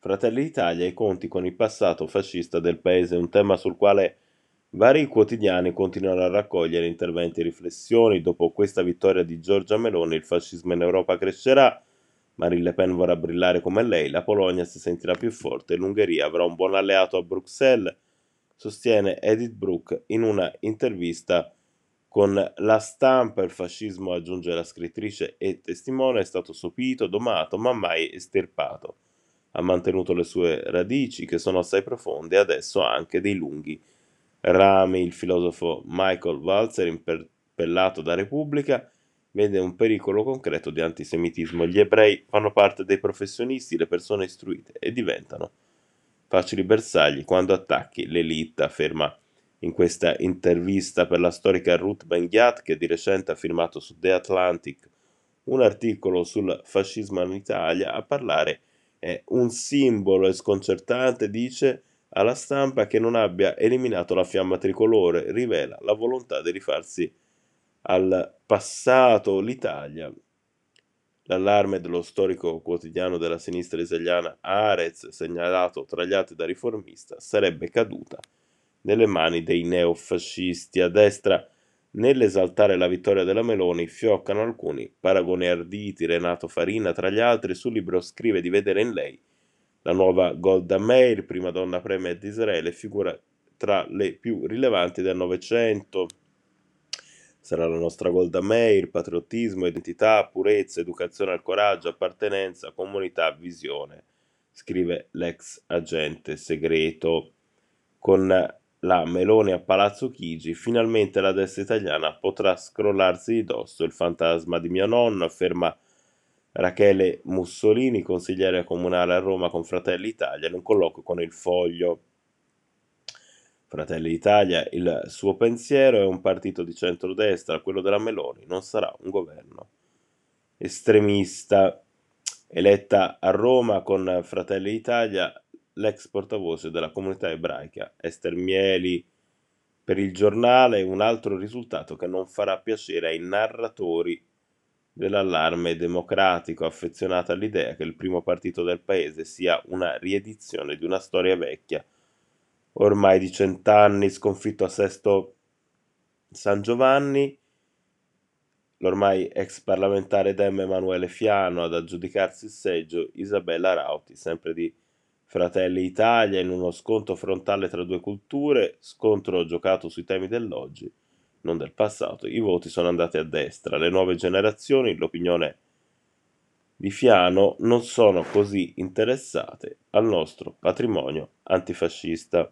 Fratelli d'Italia e i conti con il passato fascista del paese, un tema sul quale vari quotidiani continuano a raccogliere interventi e riflessioni. Dopo questa vittoria di Giorgia Meloni, il fascismo in Europa crescerà. Marine Le Pen vorrà brillare come lei, la Polonia si sentirà più forte, l'Ungheria avrà un buon alleato a Bruxelles, sostiene Edith Brooke in una intervista con la stampa. Il fascismo, aggiunge la scrittrice e testimone, è stato sopito, domato, ma mai estirpato. Ha mantenuto le sue radici, che sono assai profonde, e adesso ha anche dei lunghi rami. Il filosofo Michael Walzer, interpellato da Repubblica, vede un pericolo concreto di antisemitismo. Gli ebrei fanno parte dei professionisti, le persone istruite e diventano facili bersagli quando attacchi l'elite, afferma in questa intervista per la storica Ruth Bengiat che di recente ha firmato su The Atlantic un articolo sul fascismo in Italia a parlare è un simbolo e sconcertante, dice alla stampa che non abbia eliminato la fiamma tricolore, rivela la volontà di rifarsi al passato l'Italia. L'allarme dello storico quotidiano della sinistra israeliana Arez, segnalato tra gli atti da riformista, sarebbe caduta nelle mani dei neofascisti. A destra, nell'esaltare la vittoria della Meloni, fioccano alcuni paragoni arditi. Renato Farina, tra gli altri, sul libro scrive di vedere in lei la nuova Golda Meir, prima donna premier di Israele, figura tra le più rilevanti del Novecento. Sarà la nostra Golda Meir, patriottismo, identità, purezza, educazione al coraggio, appartenenza, comunità, visione, scrive l'ex agente segreto. Con la Meloni a Palazzo Chigi, finalmente la destra italiana potrà scrollarsi di dosso il fantasma di mio nonno, afferma Rachele Mussolini, consigliere comunale a Roma con Fratelli Italia, in un colloquio con il Foglio. Fratelli d'Italia, il suo pensiero è un partito di centrodestra, quello della Meloni, non sarà un governo estremista. Eletta a Roma con Fratelli d'Italia, l'ex portavoce della comunità ebraica Esther Mieli. Per il giornale un altro risultato che non farà piacere ai narratori dell'allarme democratico, affezionato all'idea che il primo partito del paese sia una riedizione di una storia vecchia ormai di cent'anni, sconfitto a Sesto San Giovanni, l'ormai ex parlamentare Dem Emanuele Fiano ad aggiudicarsi il seggio, Isabella Rauti, sempre di Fratelli Italia, in uno scontro frontale tra due culture, scontro giocato sui temi dell'oggi, non del passato, i voti sono andati a destra, le nuove generazioni, l'opinione di Fiano, non sono così interessate al nostro patrimonio antifascista.